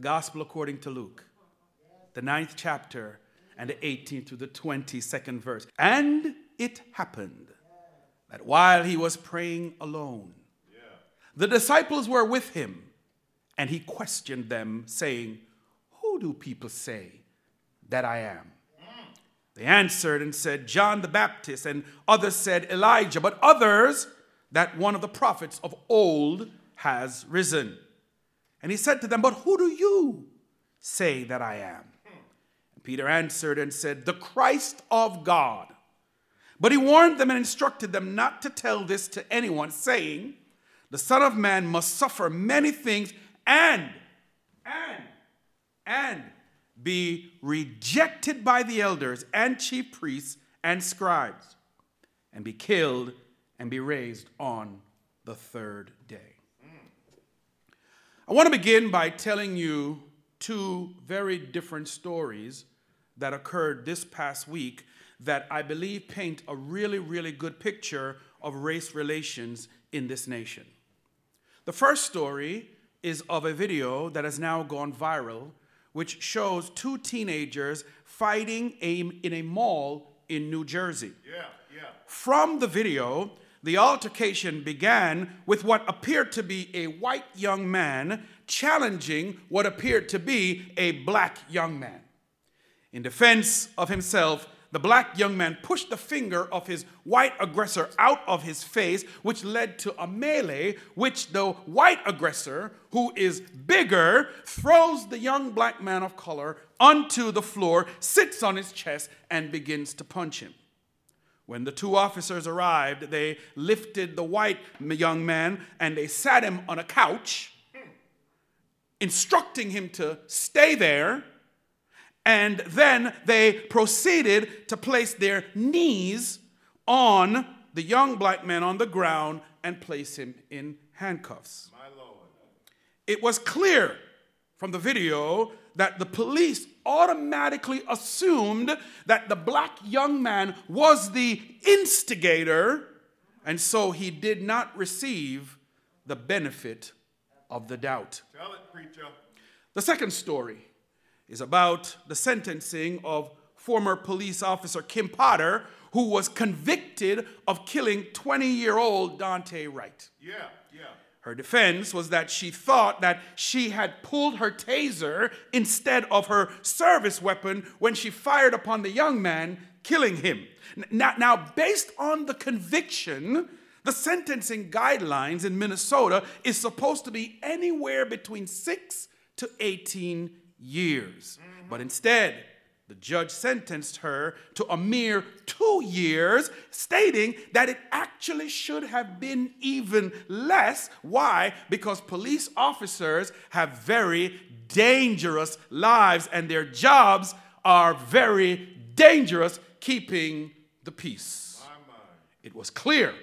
the Gospel according to Luke, the ninth chapter, and the 18th to the 22nd verse. And it happened that while he was praying alone, the disciples were with him, and he questioned them, saying, Who do people say that I am? They answered and said, John the Baptist, and others said, Elijah, but others that one of the prophets of old has risen. And he said to them, But who do you say that I am? And Peter answered and said, The Christ of God. But he warned them and instructed them not to tell this to anyone, saying, The Son of Man must suffer many things and, and, and be rejected by the elders and chief priests and scribes, and be killed and be raised on the third day. I want to begin by telling you two very different stories that occurred this past week that I believe paint a really, really good picture of race relations in this nation. The first story is of a video that has now gone viral, which shows two teenagers fighting in a mall in New Jersey. Yeah, yeah. From the video, the altercation began with what appeared to be a white young man challenging what appeared to be a black young man. In defense of himself, the black young man pushed the finger of his white aggressor out of his face, which led to a melee, which the white aggressor, who is bigger, throws the young black man of color onto the floor, sits on his chest, and begins to punch him. When the two officers arrived, they lifted the white young man and they sat him on a couch, instructing him to stay there and then they proceeded to place their knees on the young black man on the ground and place him in handcuffs. It was clear from the video that the police automatically assumed that the black young man was the instigator, and so he did not receive the benefit of the doubt. Tell it, preacher. The second story is about the sentencing of former police officer Kim Potter, who was convicted of killing 20 year old Daunte Wright. Yeah, yeah. Her defense was that she thought that she had pulled her taser instead of her service weapon when she fired upon the young man, killing him. Now, now based on the conviction, the sentencing guidelines in Minnesota is supposed to be anywhere between 6 to 18 years. But instead, the judge sentenced her to a mere two years, stating that it actually should have been even less. Why? Because police officers have very dangerous lives and their jobs are very dangerous keeping the peace. It was clear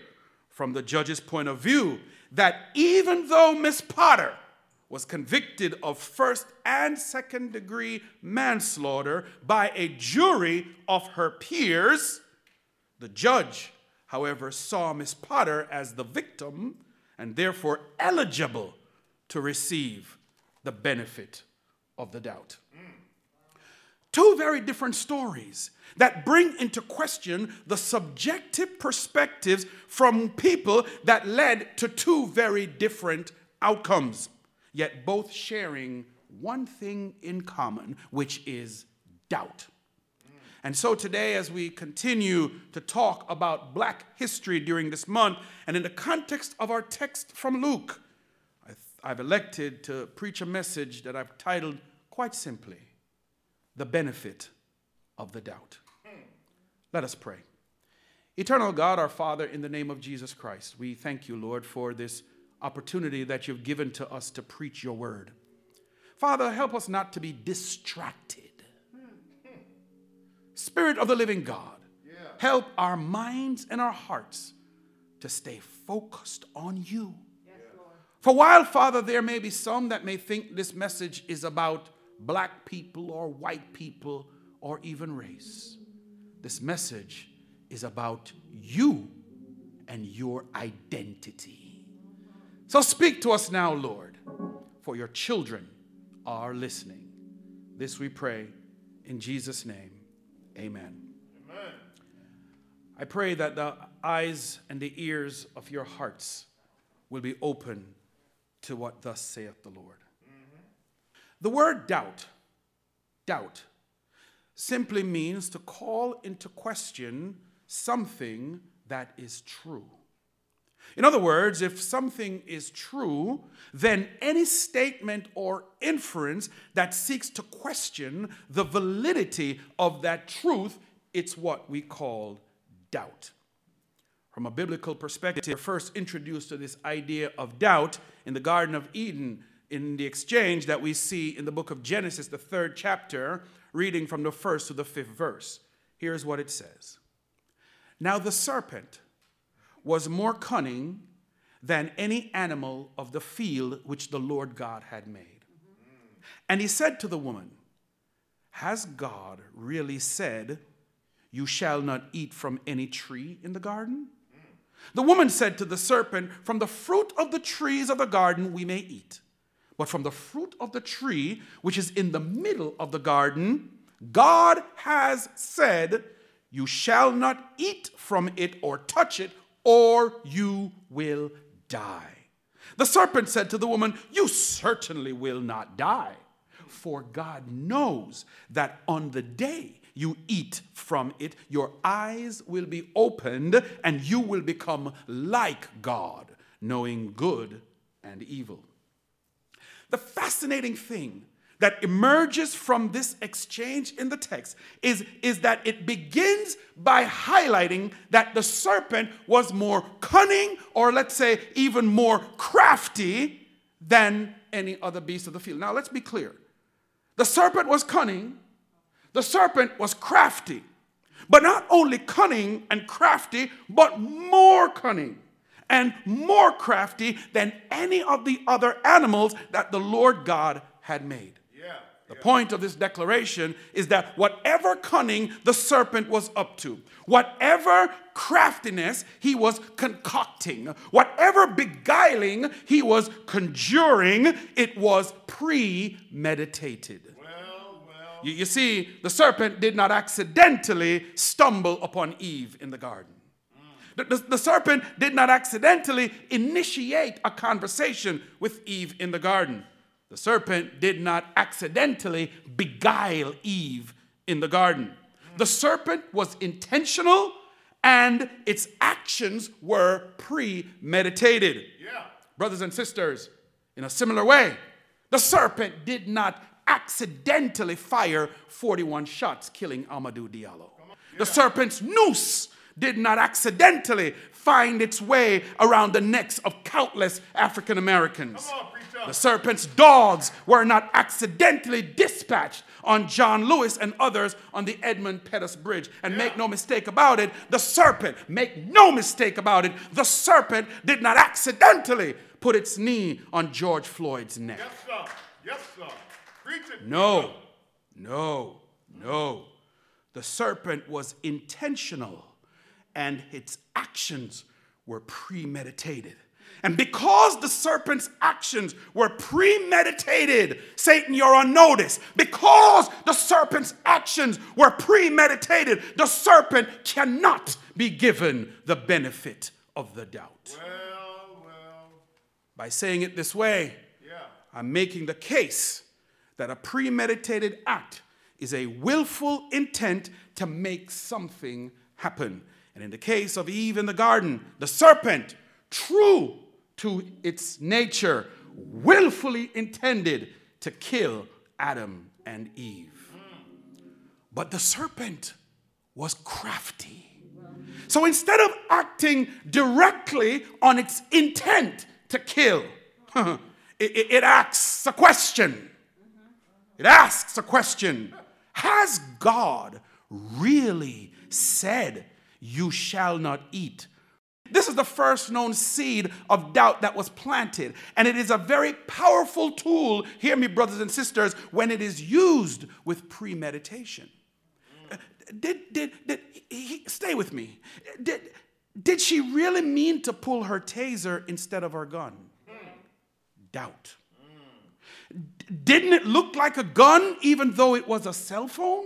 from the judge's point of view that even though Miss Potter was convicted of first and second degree manslaughter by a jury of her peers. The judge, however, saw Miss Potter as the victim and therefore eligible to receive the benefit of the doubt. Two very different stories that bring into question the subjective perspectives from people that led to two very different outcomes yet both sharing one thing in common, which is doubt. And so today, as we continue to talk about black history during this month, and in the context of our text from Luke, I've elected to preach a message that I've titled quite simply The Benefit of the Doubt. Let us pray. Eternal God, our Father, in the name of Jesus Christ, we thank you, Lord, for this opportunity that you've given to us to preach your word. Father, help us not to be distracted. Spirit of the living God, help our minds and our hearts to stay focused on you. For while, Father, there may be some that may think this message is about black people or white people or even race, this message is about you and your identity. So speak to us now, Lord, for your children are listening. This we pray in Jesus' name. Amen. Amen. I pray that the eyes and the ears of your hearts will be open to what thus saith the Lord. Mm-hmm. The word doubt, doubt, simply means to call into question something that is true. In other words, if something is true, then any statement or inference that seeks to question the validity of that truth, it's what we call doubt. From a biblical perspective, we're first introduced to this idea of doubt in the Garden of Eden in the exchange that we see in the book of Genesis, the third chapter, reading from the first to the fifth verse. Here's what it says Now the serpent was more cunning than any animal of the field which the Lord God had made. And he said to the woman, Has God really said, You shall not eat from any tree in the garden? The woman said to the serpent, From the fruit of the trees of the garden we may eat. But from the fruit of the tree which is in the middle of the garden, God has said, You shall not eat from it or touch it, or you will die. The serpent said to the woman, You certainly will not die, for God knows that on the day you eat from it, your eyes will be opened and you will become like God, knowing good and evil. The fascinating thing that emerges from this exchange in the text is, is that it begins by highlighting that the serpent was more cunning, or let's say even more crafty, than any other beast of the field. Now, let's be clear. The serpent was cunning, the serpent was crafty, but not only cunning and crafty, but more cunning and more crafty than any of the other animals that the Lord God had made. The point of this declaration is that whatever cunning the serpent was up to, whatever craftiness he was concocting, whatever beguiling he was conjuring, it was premeditated. Well, You, you see, the serpent did not accidentally stumble upon Eve in the garden. The, the, the, serpent did not accidentally initiate a conversation with Eve in the garden. The serpent did not accidentally beguile Eve in the garden. The serpent was intentional and its actions were premeditated. Yeah. Brothers and sisters, in a similar way, the serpent did not accidentally fire 41 shots, killing Amadou Diallo. The serpent's noose did not accidentally find its way around the necks of countless African Americans. The serpent's dogs were not accidentally dispatched on John Lewis and others on the Edmund Pettus Bridge. And yeah. make no mistake about it, the serpent, make no mistake about it, the serpent did not accidentally put its knee on George Floyd's neck. Yes, sir. Yes, sir. No, no, no. The serpent was intentional and its actions were premeditated. And because the serpent's actions were premeditated, Satan, you're on notice. Because the serpent's actions were premeditated, the serpent cannot be given the benefit of the doubt. Well, well. By saying it this way, yeah. I'm making the case that a premeditated act is a willful intent to make something happen. And in the case of Eve in the garden, the serpent, true to its nature, willfully intended to kill Adam and Eve. But the serpent was crafty. So instead of acting directly on its intent to kill, it, it, asks a question it asks a question Has God really said, You shall not eat? This is the first known seed of doubt that was planted. And it is a very powerful tool, hear me, brothers and sisters, when it is used with premeditation. Uh, did, did, did, he, stay with me. Did, did she really mean to pull her taser instead of her gun? Doubt. Didn't it look like a gun even though it was a cell phone?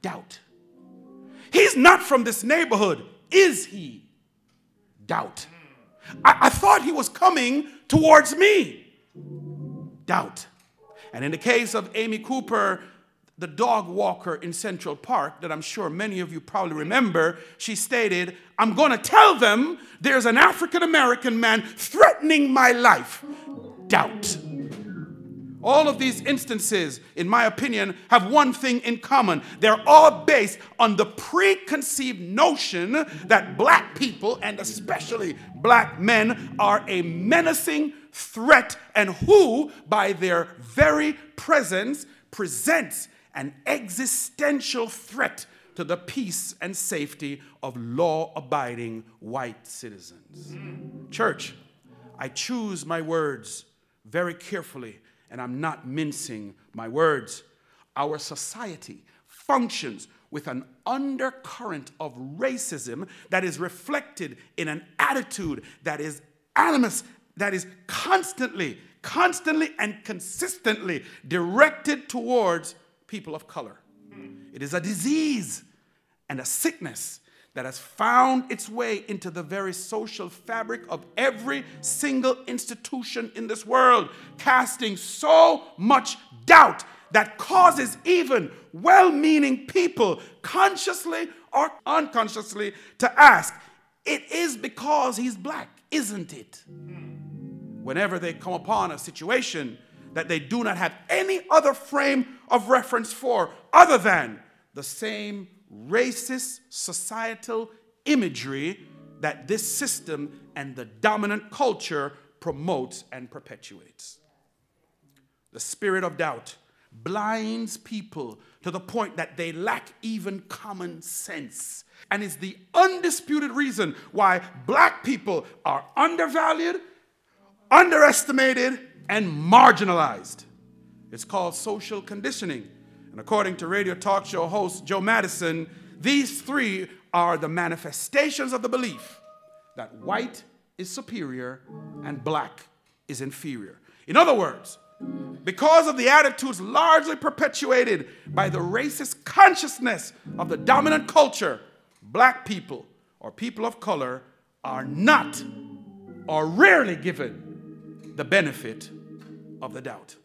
Doubt. He's not from this neighborhood, is he? Doubt. I, I thought he was coming towards me. Doubt. And in the case of Amy Cooper, the dog walker in Central Park, that I'm sure many of you probably remember, she stated, I'm going to tell them there's an African American man threatening my life. Doubt. All of these instances, in my opinion, have one thing in common. They're all based on the preconceived notion that black people, and especially black men, are a menacing threat and who, by their very presence, presents an existential threat to the peace and safety of law abiding white citizens. Church, I choose my words very carefully and I'm not mincing my words. Our society functions with an undercurrent of racism that is reflected in an attitude that is animus, that is constantly, constantly, and consistently directed towards people of color. It is a disease and a sickness that has found its way into the very social fabric of every single institution in this world, casting so much doubt that causes even well meaning people, consciously or unconsciously, to ask, It is because he's black, isn't it? Whenever they come upon a situation that they do not have any other frame of reference for other than the same racist societal imagery that this system and the dominant culture promotes and perpetuates. The spirit of doubt blinds people to the point that they lack even common sense and is the undisputed reason why black people are undervalued, underestimated, and marginalized. It's called social conditioning. And according to radio talk show host Joe Madison, these three are the manifestations of the belief that white is superior and black is inferior. In other words, because of the attitudes largely perpetuated by the racist consciousness of the dominant culture, black people or people of color are not or rarely given the benefit of the doubt.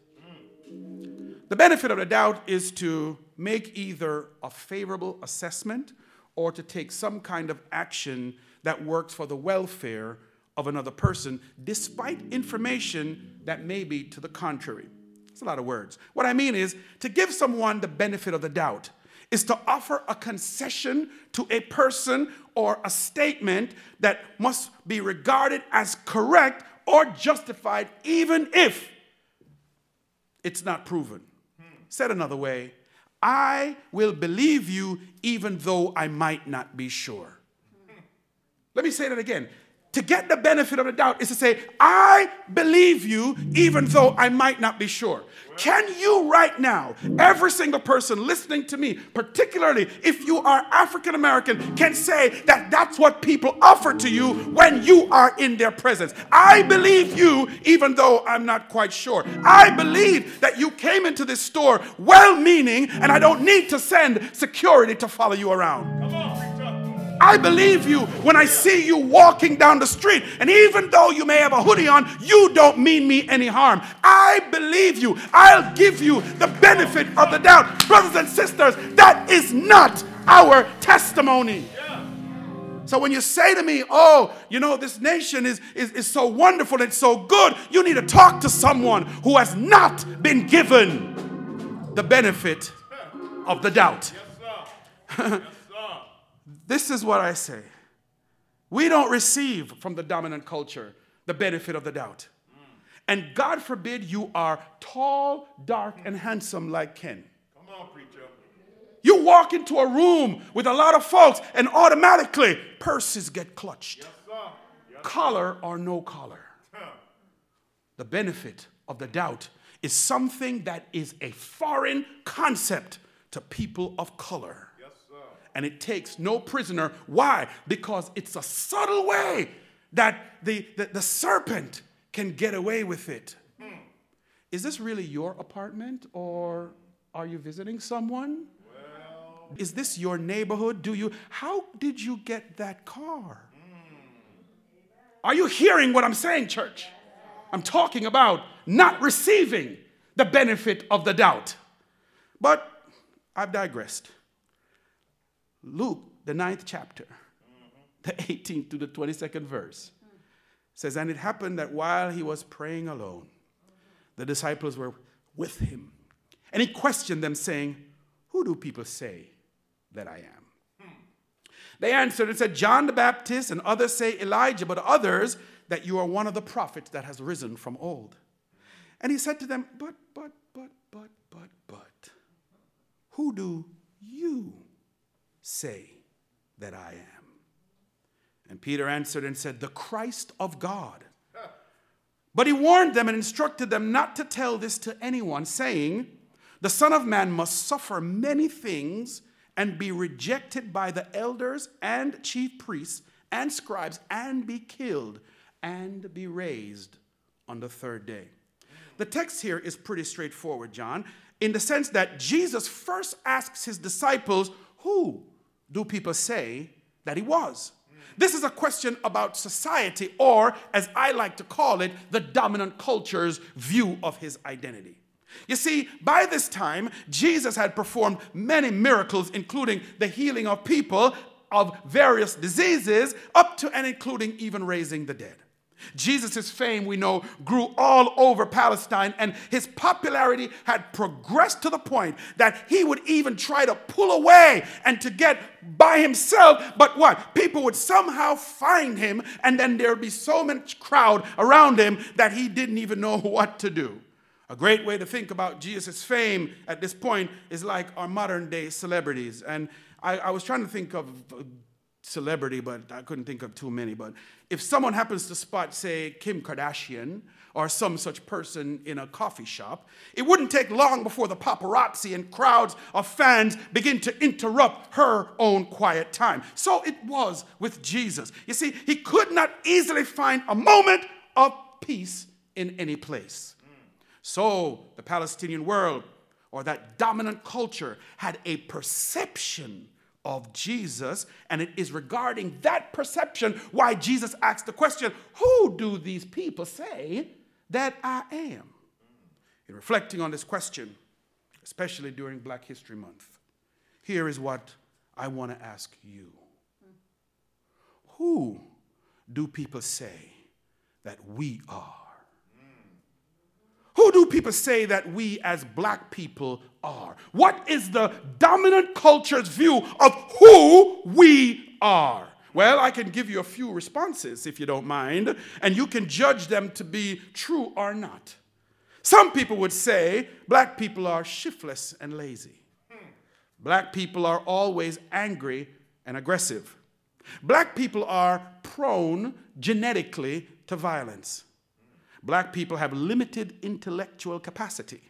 The benefit of the doubt is to make either a favorable assessment or to take some kind of action that works for the welfare of another person, despite information that may be to the contrary. It's a lot of words. What I mean is to give someone the benefit of the doubt is to offer a concession to a person or a statement that must be regarded as correct or justified, even if it's not proven. Said another way, I will believe you even though I might not be sure. Let me say that again to get the benefit of the doubt is to say, I believe you even though I might not be sure. Can you right now, every single person listening to me, particularly if you are African American, can say that that's what people offer to you when you are in their presence? I believe you even though I'm not quite sure. I believe that you came into this store well meaning and I don't need to send security to follow you around. I believe you when I see you walking down the street. And even though you may have a hoodie on, you don't mean me any harm. I believe you. I'll give you the benefit of the doubt. Brothers and sisters, that is not our testimony. So when you say to me, oh, you know, this nation is, is, is so wonderful and so good, you need to talk to someone who has not been given the benefit of the doubt. Yes, this is what I say. We don't receive from the dominant culture the benefit of the doubt. And God forbid you are tall, dark, and handsome like Ken. Come on, preacher. You walk into a room with a lot of folks, and automatically purses get clutched. Yes, yes, collar or no collar. Huh. The benefit of the doubt is something that is a foreign concept to people of color and it takes no prisoner. Why? Because it's a subtle way that the, the, the serpent can get away with it. Mm. is this really your apartment or are you visiting someone? Is this your neighborhood? Do you how did you get that car? Mm. Are you hearing what I'm saying, church? I'm talking about not receiving the benefit of the doubt. But I've digressed. Luke, the ninth chapter, the 18th to the 22nd verse, says, And it happened that while he was praying alone, the disciples were with him. And he questioned them, saying, Who do people say that I am? They answered and said, John the Baptist, and others say Elijah, but others that you are one of the prophets that has risen from old. And he said to them, But, but, but, but, but, but, who do you say that I am? And Peter answered and said, The Christ of God. But he warned them and instructed them not to tell this to anyone, saying, The Son of Man must suffer many things and be rejected by the elders and chief priests and scribes and be killed and be raised on the third day. The text here is pretty straightforward, John, in the sense that Jesus first asks his disciples, Who do people say that he was? This is a question about society, or as I like to call it, the dominant culture's view of his identity. You see, by this time, Jesus had performed many miracles, including the healing of people of various diseases, up to and including even raising the dead. Jesus' fame, we know, grew all over Palestine, and his popularity had progressed to the point that he would even try to pull away and to get by himself. But what? People would somehow find him, and then there would be so much crowd around him that he didn't even know what to do. A great way to think about Jesus' fame at this point is like our modern day celebrities. And I, I was trying to think of celebrity, but I couldn't think of too many. But if someone happens to spot, say, Kim Kardashian or some such person in a coffee shop, it wouldn't take long before the paparazzi and crowds of fans begin to interrupt her own quiet time. So it was with Jesus. You see, he could not easily find a moment of peace in any place. So the Palestinian world or that dominant culture had a perception of Jesus, and it is regarding that perception why Jesus asked the question Who do these people say that I am? In reflecting on this question, especially during Black History Month, here is what I want to ask you Who do people say that we are? Do people say that we as black people are? What is the dominant culture's view of who we are? Well, I can give you a few responses if you don't mind, and you can judge them to be true or not. Some people would say black people are shiftless and lazy. Black people are always angry and aggressive. Black people are prone genetically to violence. Black people have limited intellectual capacity.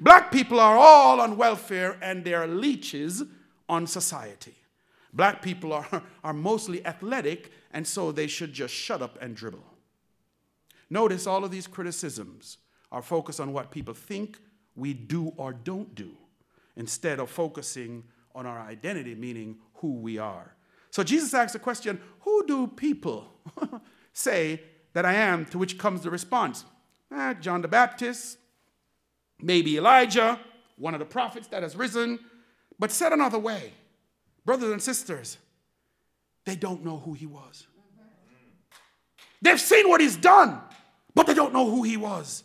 Black people are all on welfare and they're leeches on society. Black people are, are mostly athletic and so they should just shut up and dribble. Notice all of these criticisms are focused on what people think we do or don't do instead of focusing on our identity, meaning who we are. So Jesus asks the question Who do people say that I am, to which comes the response eh, John the Baptist, maybe Elijah, one of the prophets that has risen. But said another way, brothers and sisters, they don't know who he was. They've seen what he's done, but they don't know who he was.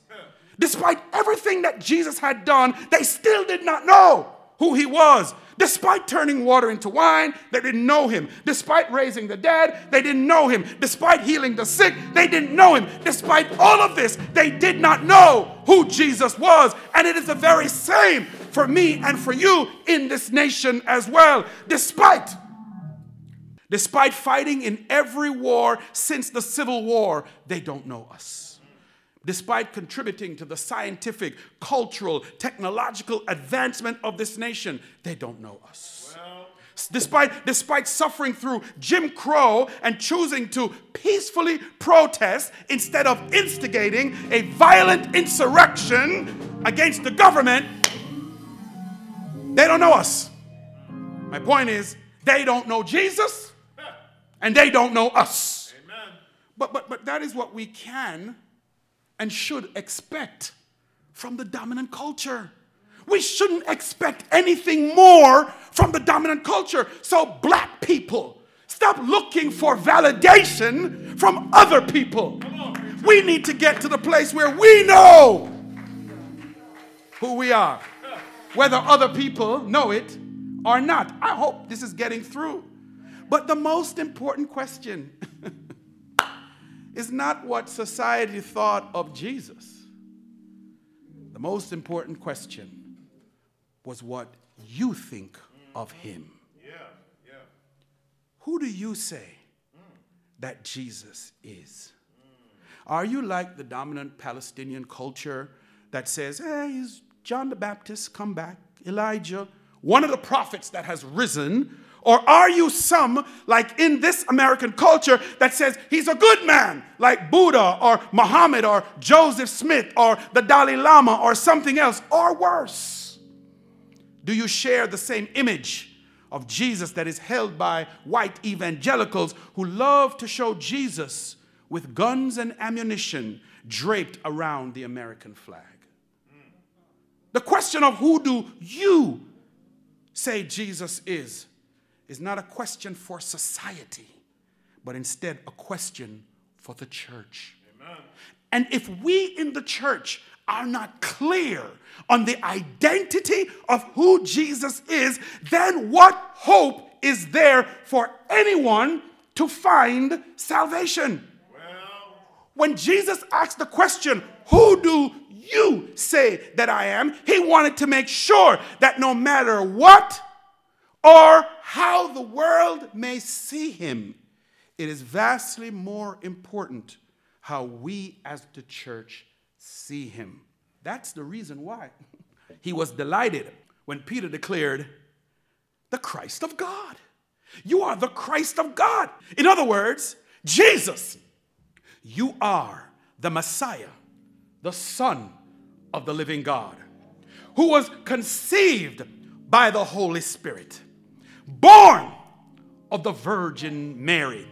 Despite everything that Jesus had done, they still did not know who he was. Despite turning water into wine, they didn't know him. Despite raising the dead, they didn't know him. Despite healing the sick, they didn't know him. Despite all of this, they did not know who Jesus was. And it is the very same for me and for you in this nation as well. Despite Despite fighting in every war since the Civil War, they don't know us despite contributing to the scientific, cultural, technological advancement of this nation, they don't know us. despite, despite suffering through Jim Crow and choosing to peacefully protest instead of instigating a violent insurrection against the government, they don't know us. My point is, they don't know Jesus and they don't know us. Amen. But, but, but that is what we can and should expect from the dominant culture. We shouldn't expect anything more from the dominant culture. So, black people, stop looking for validation from other people. We need to get to the place where we know who we are, whether other people know it or not. I hope this is getting through. But the most important question is not what society thought of Jesus. The most important question was what you think of him. Yeah, yeah. Who do you say that Jesus is? Are you like the dominant Palestinian culture that says, hey, he's John the Baptist, come back, Elijah, one of the prophets that has risen? Or are you some, like in this American culture, that says he's a good man, like Buddha or Muhammad or Joseph Smith or the Dalai Lama or something else, or worse? Do you share the same image of Jesus that is held by white evangelicals who love to show Jesus with guns and ammunition draped around the American flag? The question of who do you say Jesus is is not a question for society, but instead a question for the church. Amen. And if we in the church are not clear on the identity of who Jesus is, then what hope is there for anyone to find salvation? Well, When Jesus asked the question, Who do you say that I am? He wanted to make sure that no matter what or how the world may see him, it is vastly more important how we as the church see him. That's the reason why he was delighted when Peter declared, The Christ of God. You are the Christ of God. In other words, Jesus, you are the Messiah, the Son of the living God, who was conceived by the Holy Spirit, born of the Virgin Mary,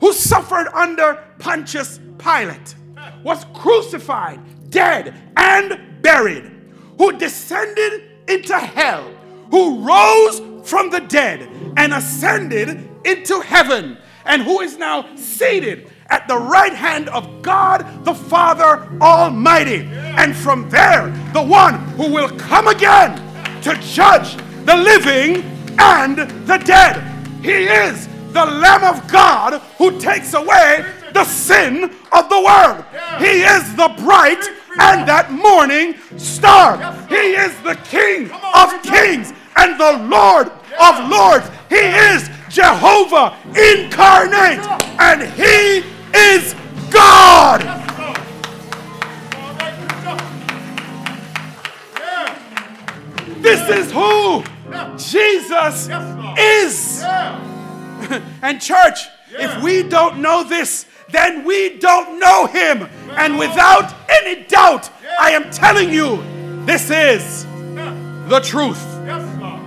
who suffered under Pontius Pilate, was crucified, dead, and buried, who descended into hell, who rose from the dead and ascended into heaven, and who is now seated at the right hand of God the Father Almighty. And from there, the one who will come again to judge the living and the dead. He is the Lamb of God who takes away the sin of the world. He is the bright and that morning star. He is the King of kings and the Lord of lords. He is Jehovah incarnate and he is God. This is who Jesus Yes, is. yeah. And church, Yeah. if we don't know this, then we don't know him. And without any doubt, I am telling you, this is the truth. Yes, Lord.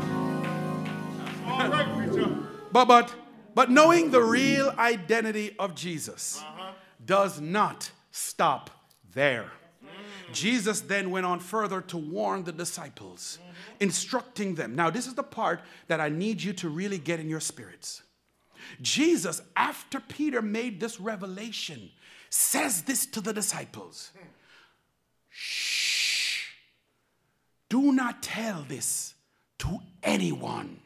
That's all right, preacher. But but but knowing the real identity of Jesus uh-huh. does not stop there. Mm. Jesus then went on further to warn the disciples, instructing them. Now, this is the part that I need you to really get in your spirits. Jesus, after Peter made this revelation, says this to the disciples Shh, do not tell this to anyone.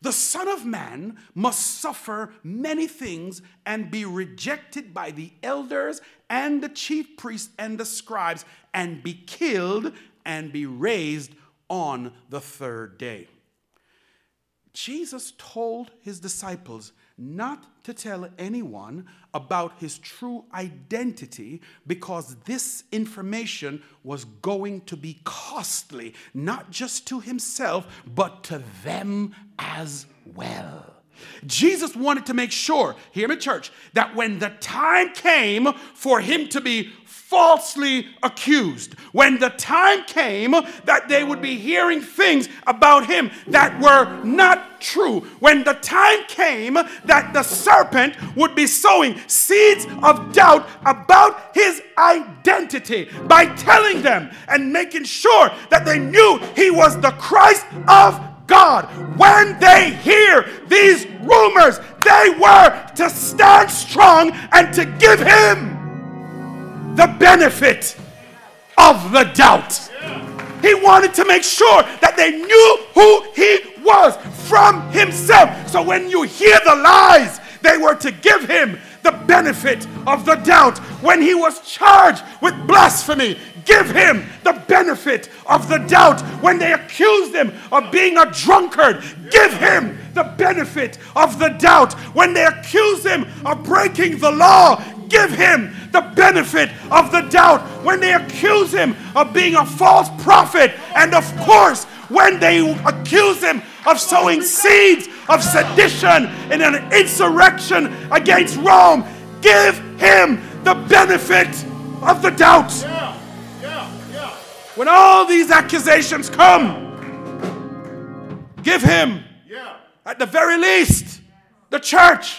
The Son of Man must suffer many things and be rejected by the elders and the chief priests and the scribes and be killed and be raised on the third day. Jesus told his disciples not to tell anyone about his true identity because this information was going to be costly, not just to himself, but to them as well. Jesus wanted to make sure, hear me, church, that when the time came for him to be falsely accused. When the time came that they would be hearing things about him that were not true. When the time came that the serpent would be sowing seeds of doubt about his identity by telling them and making sure that they knew he was the Christ of God. When they hear these rumors, they were to stand strong and to give him the benefit of the doubt. He wanted to make sure that they knew who he was from himself. So when you hear the lies, they were to give him the benefit of the doubt. When he was charged with blasphemy, give him the benefit of the doubt. When they accused him of being a drunkard, give him the benefit of the doubt. When they accuse him of breaking the law, give him the benefit of the doubt. When they accuse him of being a false prophet, and of course, when they accuse him of sowing seeds of sedition in an insurrection against Rome, give him the benefit of the doubt. Yeah, yeah, yeah. When all these accusations come, give him, Yeah. at the very least, the church.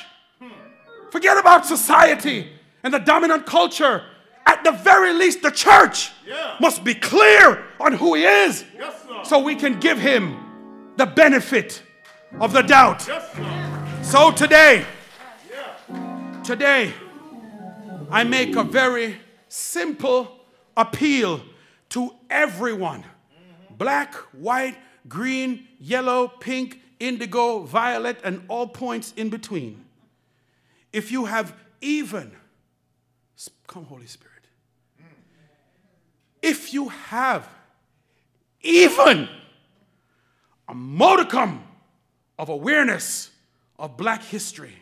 Forget about society and the dominant culture. At the very least, the church Yeah. must be clear on who he is Yes, so we can give him the benefit of the doubt. Yes. So today, Yeah. today, I make a very simple appeal to everyone black, white, green, yellow, pink, indigo, violet, and all points in between. If you have even, come, Holy Spirit, if you have even a modicum of awareness of black history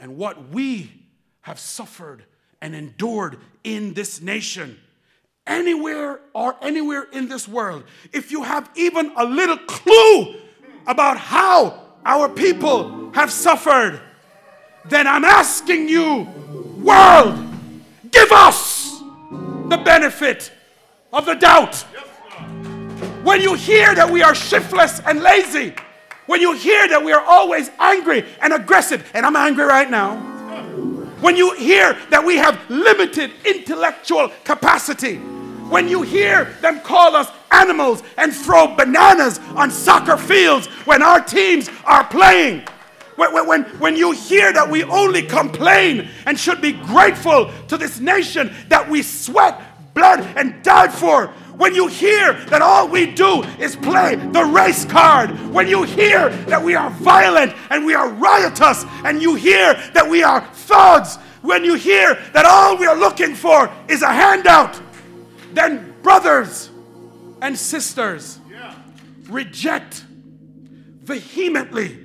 and what we have suffered and endured in this nation, anywhere or anywhere in this world, if you have even a little clue about how our people have suffered, then I'm asking you, world, give us the benefit of the doubt. When you hear that we are shiftless and lazy, when you hear that we are always angry and aggressive, and I'm angry right now, when you hear that we have limited intellectual capacity, when you hear them call us animals and throw bananas on soccer fields when our teams are playing, when, when- when, you hear that we only complain and should be grateful to this nation that we sweat, blood, and died for, when you hear that all we do is play the race card, when you hear that we are violent and we are riotous, and you hear that we are thugs, when you hear that all we are looking for is a handout, then brothers and sisters, Yeah. reject vehemently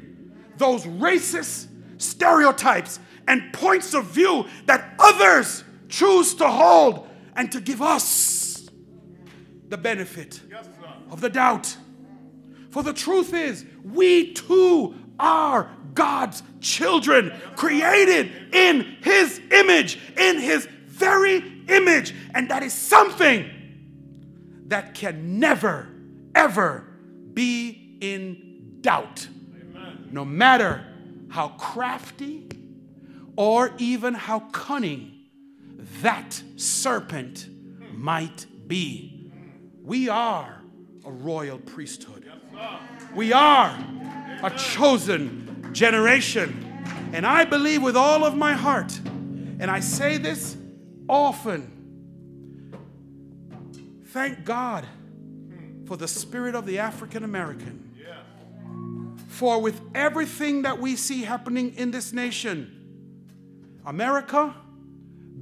those racist stereotypes and points of view that others choose to hold and to give us the benefit Yes, of the doubt. For the truth is, we too are God's children, created in His image, in His very image. And that is something that can never, ever be in doubt. No matter how crafty or even how cunning that serpent might be. We are a royal priesthood. We are a chosen generation. And I believe with all of my heart, and I say this often thank God for the spirit of the African American. For with everything that we see happening in this nation, America,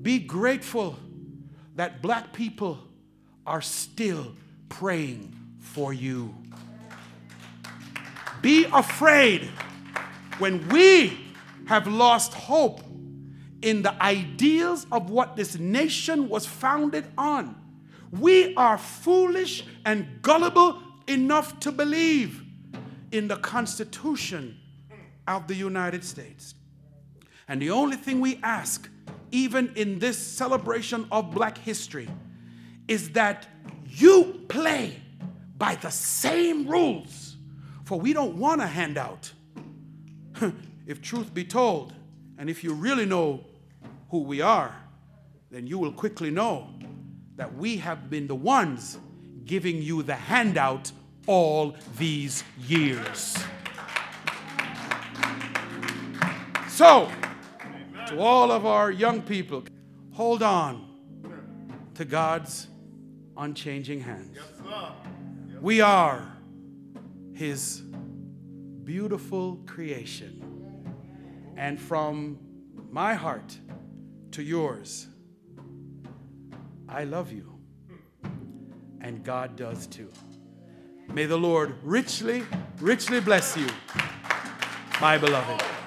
be grateful that black people are still praying for you. be afraid when we have lost hope in the ideals of what this nation was founded on. We are foolish and gullible enough to believe in the Constitution of the United States. And the only thing we ask, even in this celebration of black history, is that you play by the same rules. For we don't want a handout. if truth be told, and if you really know who we are, then you will quickly know that we have been the ones giving you the handout all these years. So, to all of our young people, hold on to God's unchanging hands. We are His beautiful creation. And from my heart to yours, I love you. And God does too. May the Lord richly, richly bless you, my beloved.